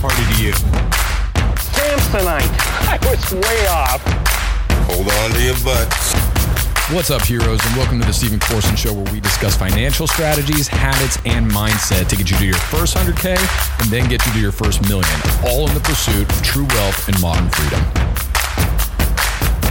party to you? Samsonite. I was way off. Hold on to your butts. What's up, heroes, and welcome to the Stephen Corson Show, where we discuss financial strategies, habits, and mindset to get you to your first 100K and then get you to your first million, all in the pursuit of true wealth and modern freedom.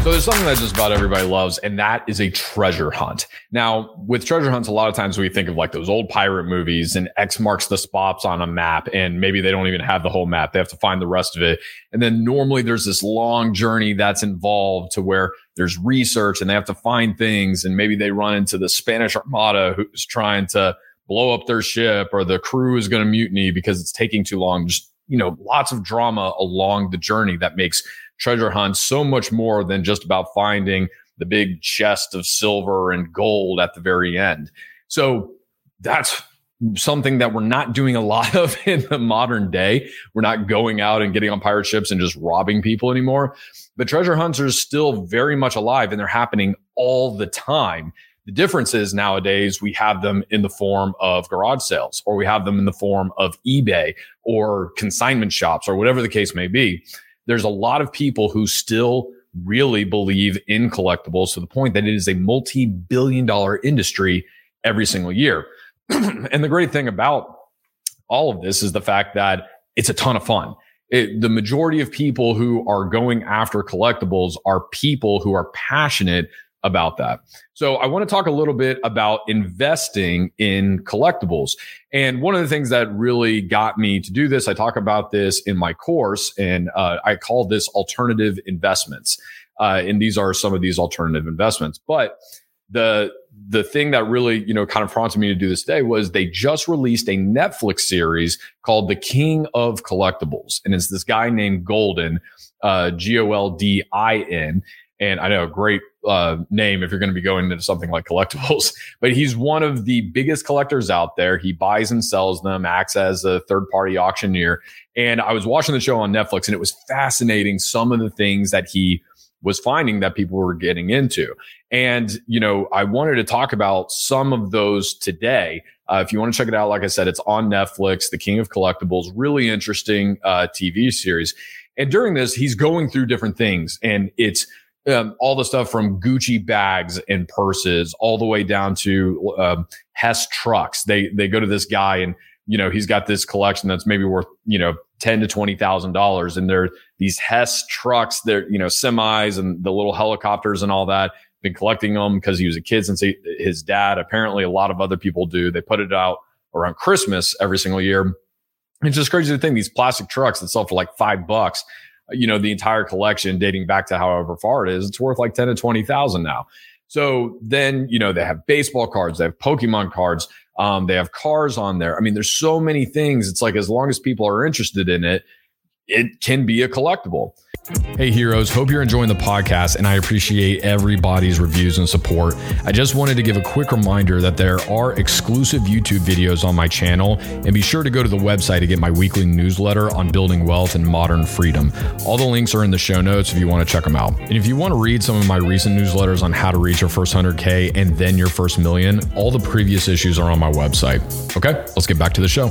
So there's something that just about everybody loves, and that is a treasure hunt. Now, with treasure hunts, a lot of times we think of like those old pirate movies and X marks the spots on a map, and maybe they don't even have the whole map. They have to find the rest of it. And then normally there's this long journey that's involved to where there's research and they have to find things, and maybe they run into the Spanish Armada who's trying to blow up their ship or the crew is going to mutiny because it's taking too long. Just, you know, lots of drama along the journey that makes treasure hunts so much more than just about finding the big chest of silver and gold at the very end. So that's something that we're not doing a lot of in the modern day. We're not going out and getting on pirate ships and just robbing people anymore. But treasure hunts are still very much alive and they're happening all the time. The difference is nowadays we have them in the form of garage sales or we have them in the form of eBay or consignment shops or whatever the case may be there's a lot of people who still really believe in collectibles to the point that it is a multi billion dollar industry every single year. and the great thing about all of this is the fact that it's a ton of fun. It, the majority of people who are going after collectibles are people who are passionate about that. So I want to talk a little bit about investing in collectibles. And one of the things that really got me to do this, I talk about this in my course, and uh, I call this alternative investments. Uh, and these are some of these alternative investments. But the the thing that really you know kind of prompted me to do this today was they just released a Netflix series called The King of Collectibles, and it's this guy named Goldin, uh, G O L D I N, and I know a great uh, name if you're going to be going into something like collectibles. But he's one of the biggest collectors out there. He buys and sells them, acts as a third party auctioneer. And I was watching the show on Netflix, and it was fascinating some of the things that he was finding that people were getting into. And, you know, I wanted to talk about some of those today. Uh, if you want to check it out, like I said, it's on Netflix, The King of Collectibles, really interesting uh, TV series. And during this, he's going through different things and it's, um, all the stuff from Gucci bags and purses all the way down to um, Hess trucks. They they go to this guy and you know he's got this collection that's maybe worth you know ten to twenty thousand dollars, and they're these Hess trucks. They're you know semis and the little helicopters and all that. Been collecting them because he was a kid since he, his dad. Apparently, a lot of other people do. They put it out around Christmas every single year. It's just crazy to think these plastic trucks that sell for like five bucks you know, the entire collection dating back to however far it is, it's worth like 10 to 20,000 now. So then, you know, they have baseball cards, they have Pokemon cards, um, they have cars on there. I mean, there's so many things. It's like as long as people are interested in it, it can be a collectible. Hey, heroes. Hope you're enjoying the podcast, and I appreciate everybody's reviews and support. I just wanted to give a quick reminder that there are exclusive YouTube videos on my channel, and be sure to go to the website to get my weekly newsletter on building wealth and modern freedom. All the links are in the show notes if you want to check them out. And if you want to read some of my recent newsletters on how to reach your first 100K and then your first million, all the previous issues are on my website. Okay, let's get back to the show.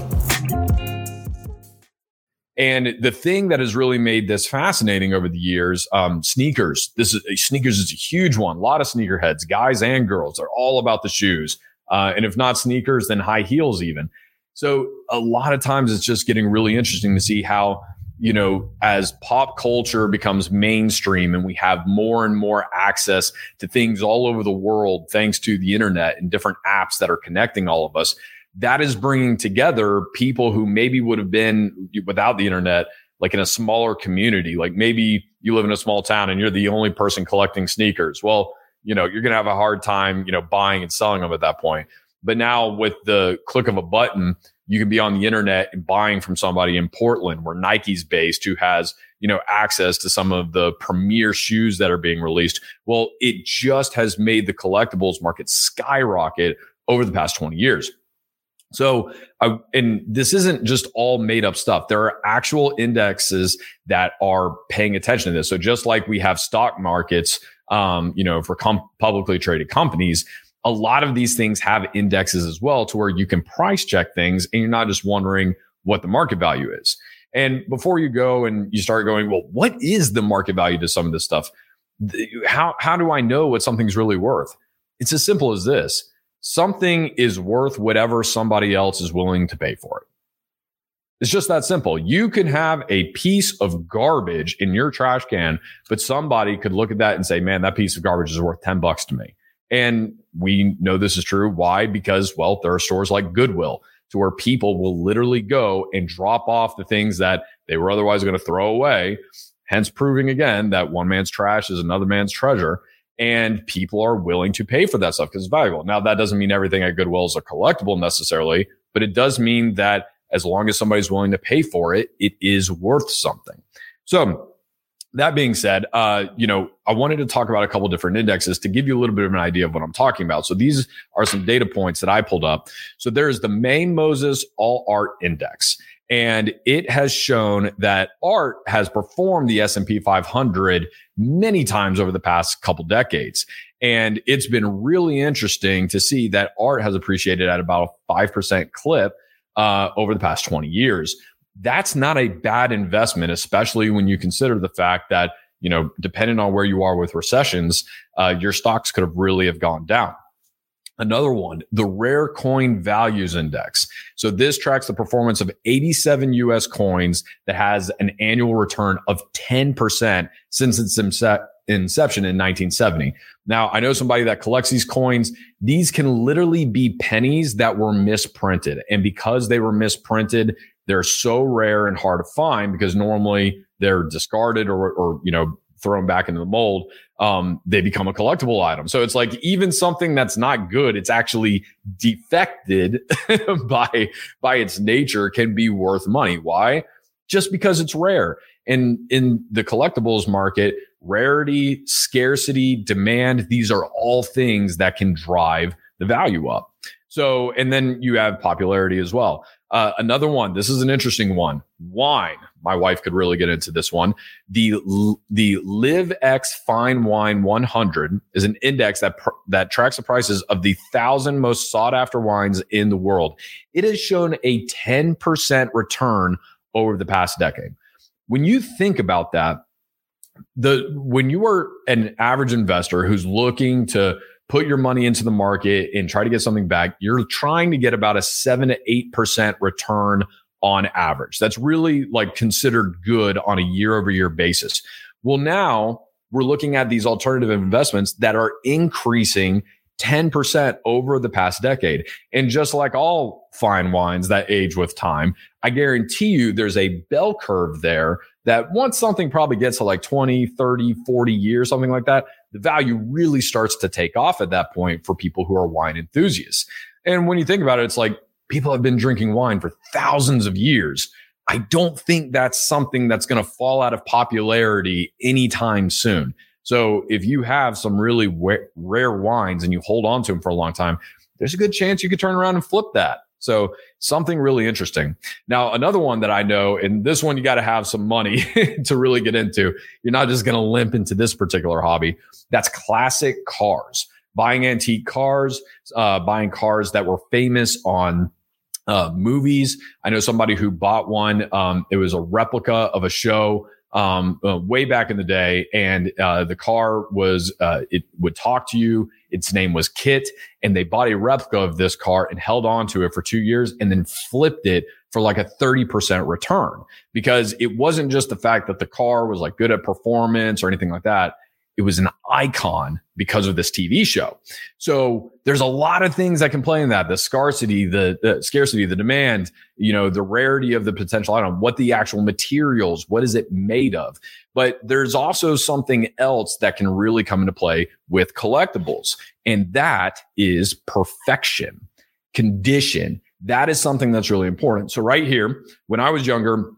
And the thing that has really made this fascinating over the years, um, sneakers. This is sneakers is a huge one. A lot of sneakerheads, guys and girls, are all about the shoes. Uh, and if not sneakers, then high heels even. So a lot of times it's just getting really interesting to see how you know, as pop culture becomes mainstream and we have more and more access to things all over the world, thanks to the internet and different apps that are connecting all of us, that is bringing together people who maybe would have been without the internet, like in a smaller community. Like maybe you live in a small town and you're the only person collecting sneakers. Well, you know, you're going to have a hard time, you know, buying and selling them at that point. But now with the click of a button, you can be on the internet and buying from somebody in Portland where Nike's based who has, you know, access to some of the premier shoes that are being released. Well, it just has made the collectibles market skyrocket over the past 20 years. So, uh, and this isn't just all made up stuff. There are actual indexes that are paying attention to this. So, just like we have stock markets, um, you know, for com- publicly traded companies, a lot of these things have indexes as well to where you can price check things and you're not just wondering what the market value is. And before you go and you start going, well, what is the market value to some of this stuff? How, how do I know what something's really worth? It's as simple as this. Something is worth whatever somebody else is willing to pay for it. It's just that simple. You can have a piece of garbage in your trash can, but somebody could look at that and say, man, that piece of garbage is worth 10 bucks to me. And we know this is true. Why? Because, well, there are stores like Goodwill to where people will literally go and drop off the things that they were otherwise going to throw away. Hence proving again that one man's trash is another man's treasure. And people are willing to pay for that stuff because it's valuable. Now, that doesn't mean everything at Goodwill is a collectible necessarily, but it does mean that as long as somebody's willing to pay for it, it is worth something. So that being said, uh, you know, I wanted to talk about a couple different indexes to give you a little bit of an idea of what I'm talking about. So these are some data points that I pulled up. So there's the Mei Moses All Art Index, and it has shown that art has performed the S&P 500 many times over the past couple decades. And it's been really interesting to see that art has appreciated at about a 5% clip uh, over the past 20 years. That's not a bad investment, especially when you consider the fact that, you know, depending on where you are with recessions, uh, your stocks could have really have gone down. Another one, the rare coin values index. So this tracks the performance of 87 US coins that has an annual return of 10% since its inception in 1970. Now, I know somebody that collects these coins. These can literally be pennies that were misprinted. And because they were misprinted, they're so rare and hard to find because normally they're discarded or, or you know, thrown back into the mold. Um, they become a collectible item. So it's like even something that's not good, it's actually defected by, by its nature can be worth money. Why? Just because it's rare. And in the collectibles market, rarity, scarcity, demand, these are all things that can drive the value up. So, and then you have popularity as well. Uh, another one. This is an interesting one. Wine. My wife could really get into this one. The the Liv-ex Fine Wine 100 is an index that pr- that tracks the prices of the thousand most sought after wines in the world. It has shown a 10% return over the past decade. When you think about that, the when you are an average investor who's looking to put your money into the market and try to get something back, you're trying to get about a seven to eight percent return on average. That's really like considered good on a year over year basis. Well, now we're looking at these alternative investments that are increasing 10% over the past decade. And just like all fine wines that age with time, I guarantee you there's a bell curve there that once something probably gets to like 20, 30, 40 years, something like that, the value really starts to take off at that point for people who are wine enthusiasts. And when you think about it, it's like people have been drinking wine for thousands of years. I don't think that's something that's going to fall out of popularity anytime soon. So if you have some really rare wines and you hold on to them for a long time, there's a good chance you could turn around and flip that. So something really interesting. Now, another one that I know, and this one you got to have some money to really get into. You're not just going to limp into this particular hobby. That's classic cars, buying antique cars, uh, buying cars that were famous on uh, movies. I know somebody who bought one. Um, it was a replica of a show um, uh, way back in the day, and uh, the car was uh, it would talk to you. Its name was KITT, and they bought a replica of this car and held on to it for two years, and then flipped it for like a thirty percent return because it wasn't just the fact that the car was like good at performance or anything like that it was an icon because of this TV show. So there's a lot of things that can play in that. The scarcity, the, the, scarcity, the demand, you know, the rarity of the potential item, what the actual materials, what is it made of? But there's also something else that can really come into play with collectibles. And that is perfection, condition. That is something that's really important. So right here, when I was younger,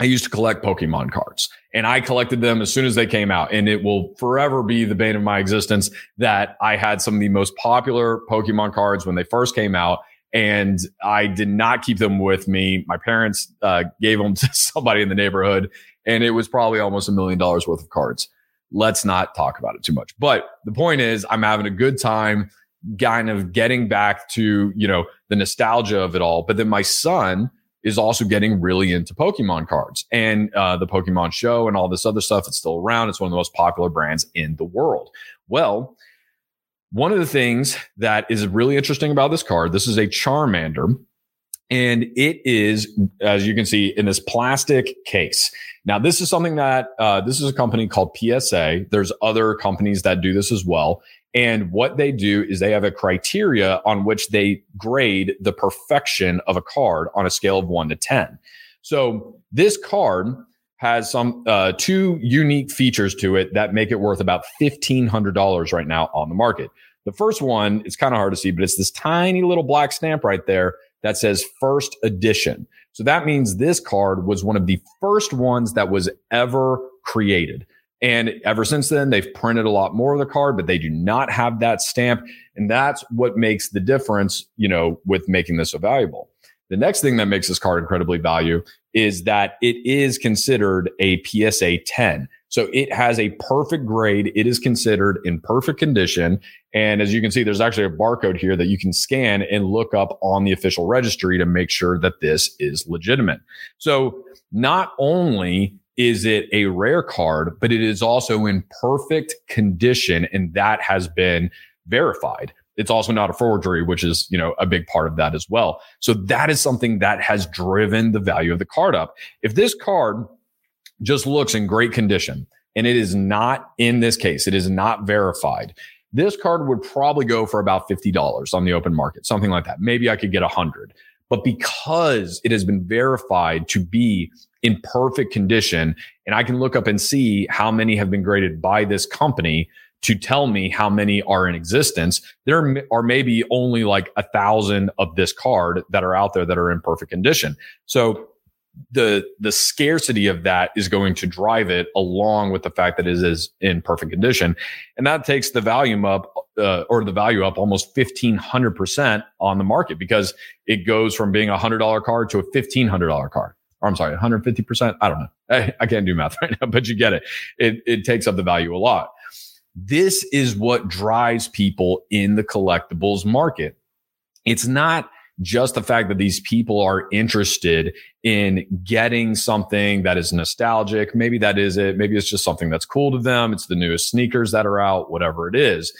I used to collect Pokemon cards and I collected them as soon as they came out. And it will forever be the bane of my existence that I had some of the most popular Pokemon cards when they first came out. And I did not keep them with me. My parents uh, gave them to somebody in the neighborhood, and it was probably almost a million dollars worth of cards. Let's not talk about it too much. But the point is, I'm having a good time kind of getting back to, you know, the nostalgia of it all. But then my son, is also getting really into Pokemon cards and uh, the Pokemon show and all this other stuff. It's still around. It's one of the most popular brands in the world. Well, one of the things that is really interesting about this card, this is a Charmander. And it is, as you can see, in this plastic case. Now, this is something that uh, this is a company called PSA. There's other companies that do this as well. And what they do is they have a criteria on which they grade the perfection of a card on a scale of one to 10. So this card has some uh, two unique features to it that make it worth about $1,500 right now on the market. The first one, it's kind of hard to see, but it's this tiny little black stamp right there that says first edition. So that means this card was one of the first ones that was ever created. And ever since then, they've printed a lot more of the card, but they do not have that stamp. And that's what makes the difference, you know, with making this so valuable. The next thing that makes this card incredibly value is that it is considered a PSA 10. So it has a perfect grade. It is considered in perfect condition. And as you can see, there's actually a barcode here that you can scan and look up on the official registry to make sure that this is legitimate. So not only is it a rare card, but it is also in perfect condition. And that has been verified. It's also not a forgery, which is, you know, a big part of that as well. So that is something that has driven the value of the card up. If this card just looks in great condition and it is not in this case, it is not verified. This card would probably go for about $50 on the open market, something like that. Maybe I could get a hundred. But because it has been verified to be in perfect condition, and I can look up and see how many have been graded by this company to tell me how many are in existence, there are maybe only like a thousand of this card that are out there that are in perfect condition. So the the scarcity of that is going to drive it along with the fact that it is in perfect condition. And that takes the volume up uh, or the value up almost 1500% on the market because it goes from being a $100 card to a $1500 card or i'm sorry 150% i don't know. I, I can't do math right now but you get it. It it takes up the value a lot. This is what drives people in the collectibles market. It's not just the fact that these people are interested in getting something that is nostalgic. Maybe that is it. Maybe it's just something that's cool to them. It's the newest sneakers that are out, whatever it is.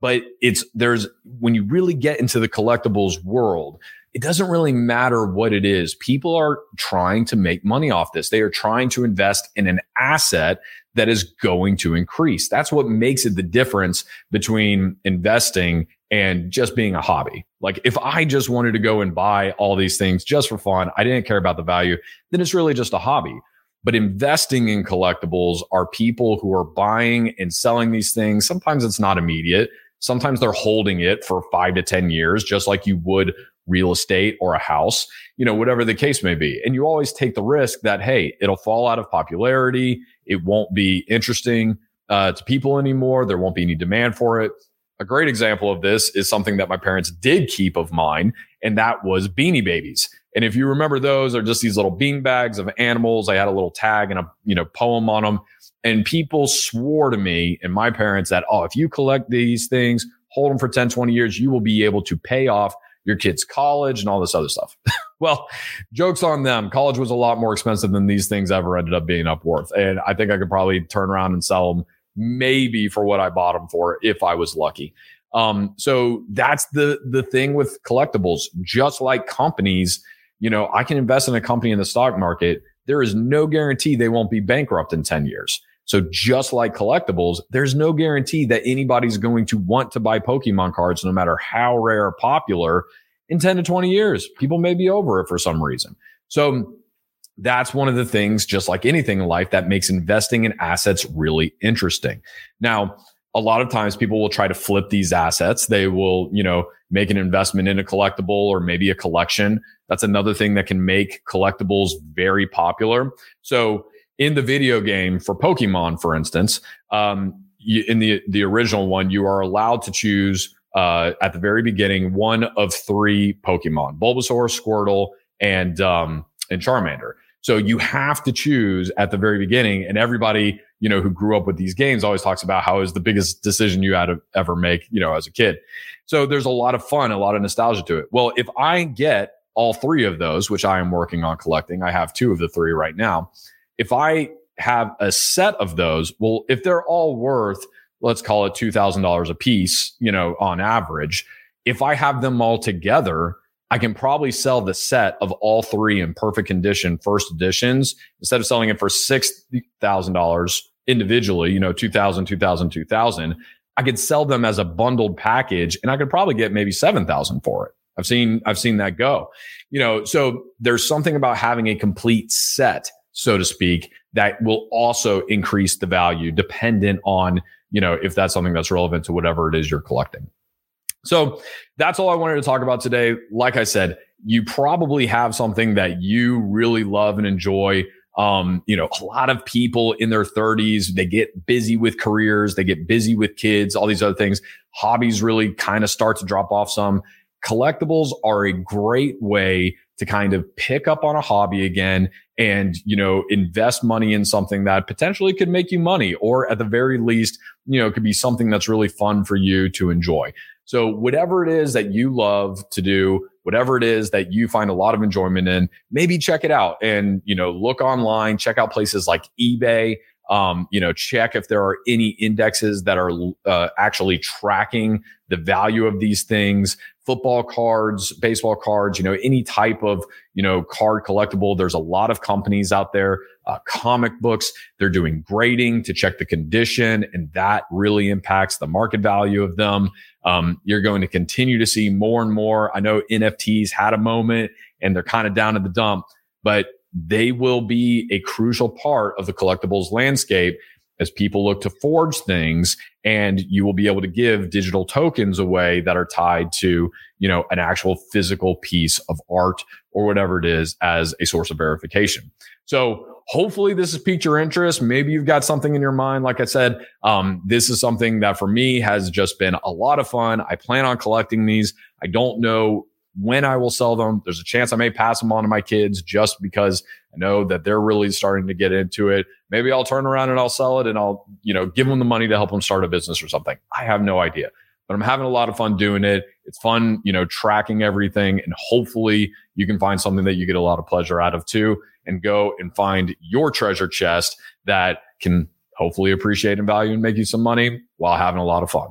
But it's there's when you really get into the collectibles world, it doesn't really matter what it is. People are trying to make money off this. They are trying to invest in an asset that is going to increase. That's what makes it the difference between investing and just being a hobby. Like if I just wanted to go and buy all these things just for fun, I didn't care about the value, then it's really just a hobby. But investing in collectibles are people who are buying and selling these things. Sometimes it's not immediate. Sometimes they're holding it for five to 10 years, just like you would real estate or a house, you know, whatever the case may be. And you always take the risk that, hey, it'll fall out of popularity. It won't be interesting uh, to people anymore. There won't be any demand for it. A great example of this is something that my parents did keep of mine, and that was beanie babies. And if you remember those are just these little bean bags of animals. I had a little tag and a you know poem on them. And people swore to me and my parents that, oh, if you collect these things, hold them for 10, 20 years, you will be able to pay off your kids' college and all this other stuff. well, jokes on them. College was a lot more expensive than these things ever ended up being up worth. And I think I could probably turn around and sell them maybe for what I bought them for if I was lucky. Um, so that's the the thing with collectibles. Just like companies, you know, I can invest in a company in the stock market. There is no guarantee they won't be bankrupt in 10 years. So just like collectibles, there's no guarantee that anybody's going to want to buy Pokemon cards, no matter how rare or popular in 10 to 20 years. People may be over it for some reason. So that's one of the things, just like anything in life, that makes investing in assets really interesting. Now, a lot of times people will try to flip these assets. They will, you know, make an investment in a collectible or maybe a collection. That's another thing that can make collectibles very popular. So in the video game for Pokemon, for instance, um, you, in the, the original one, you are allowed to choose, uh, at the very beginning, one of three Pokemon, Bulbasaur, Squirtle, and, um, and Charmander. So you have to choose at the very beginning. And everybody, you know, who grew up with these games always talks about how was the biggest decision you had to ever make, you know, as a kid. So there's a lot of fun, a lot of nostalgia to it. Well, if I get all three of those, which I am working on collecting, I have two of the three right now. If I have a set of those, well, if they're all worth, let's call it $2,000 a piece, you know, on average, if I have them all together, I can probably sell the set of all three in perfect condition first editions instead of selling it for $6,000 individually, you know, 2000, 2000, 2000. I could sell them as a bundled package and I could probably get maybe 7,000 for it. I've seen, I've seen that go, you know, so there's something about having a complete set, so to speak, that will also increase the value dependent on, you know, if that's something that's relevant to whatever it is you're collecting. So that's all I wanted to talk about today. Like I said, you probably have something that you really love and enjoy. Um, you know, a lot of people in their 30s, they get busy with careers, they get busy with kids, all these other things. Hobbies really kind of start to drop off some. Collectibles are a great way to kind of pick up on a hobby again and, you know, invest money in something that potentially could make you money or at the very least, you know, could be something that's really fun for you to enjoy. So whatever it is that you love to do, whatever it is that you find a lot of enjoyment in, maybe check it out and, you know, look online, check out places like eBay. Um, you know, check if there are any indexes that are uh, actually tracking the value of these things football cards, baseball cards, you know, any type of, you know, card collectible. There's a lot of companies out there, uh, comic books. They're doing grading to check the condition and that really impacts the market value of them. Um, you're going to continue to see more and more. I know NFTs had a moment and they're kind of down in the dump, but they will be a crucial part of the collectibles landscape as people look to forge things and you will be able to give digital tokens away that are tied to, you know, an actual physical piece of art or whatever it is as a source of verification. So hopefully this has piqued your interest. Maybe you've got something in your mind. Like I said, um, this is something that for me has just been a lot of fun. I plan on collecting these. I don't know when I will sell them. There's a chance I may pass them on to my kids just because I know that they're really starting to get into it. Maybe I'll turn around and I'll sell it and I'll, you know, give them the money to help them start a business or something. I have no idea, but I'm having a lot of fun doing it. It's fun, you know, tracking everything and hopefully you can find something that you get a lot of pleasure out of too and go and find your treasure chest that can hopefully appreciate in value and make you some money while having a lot of fun.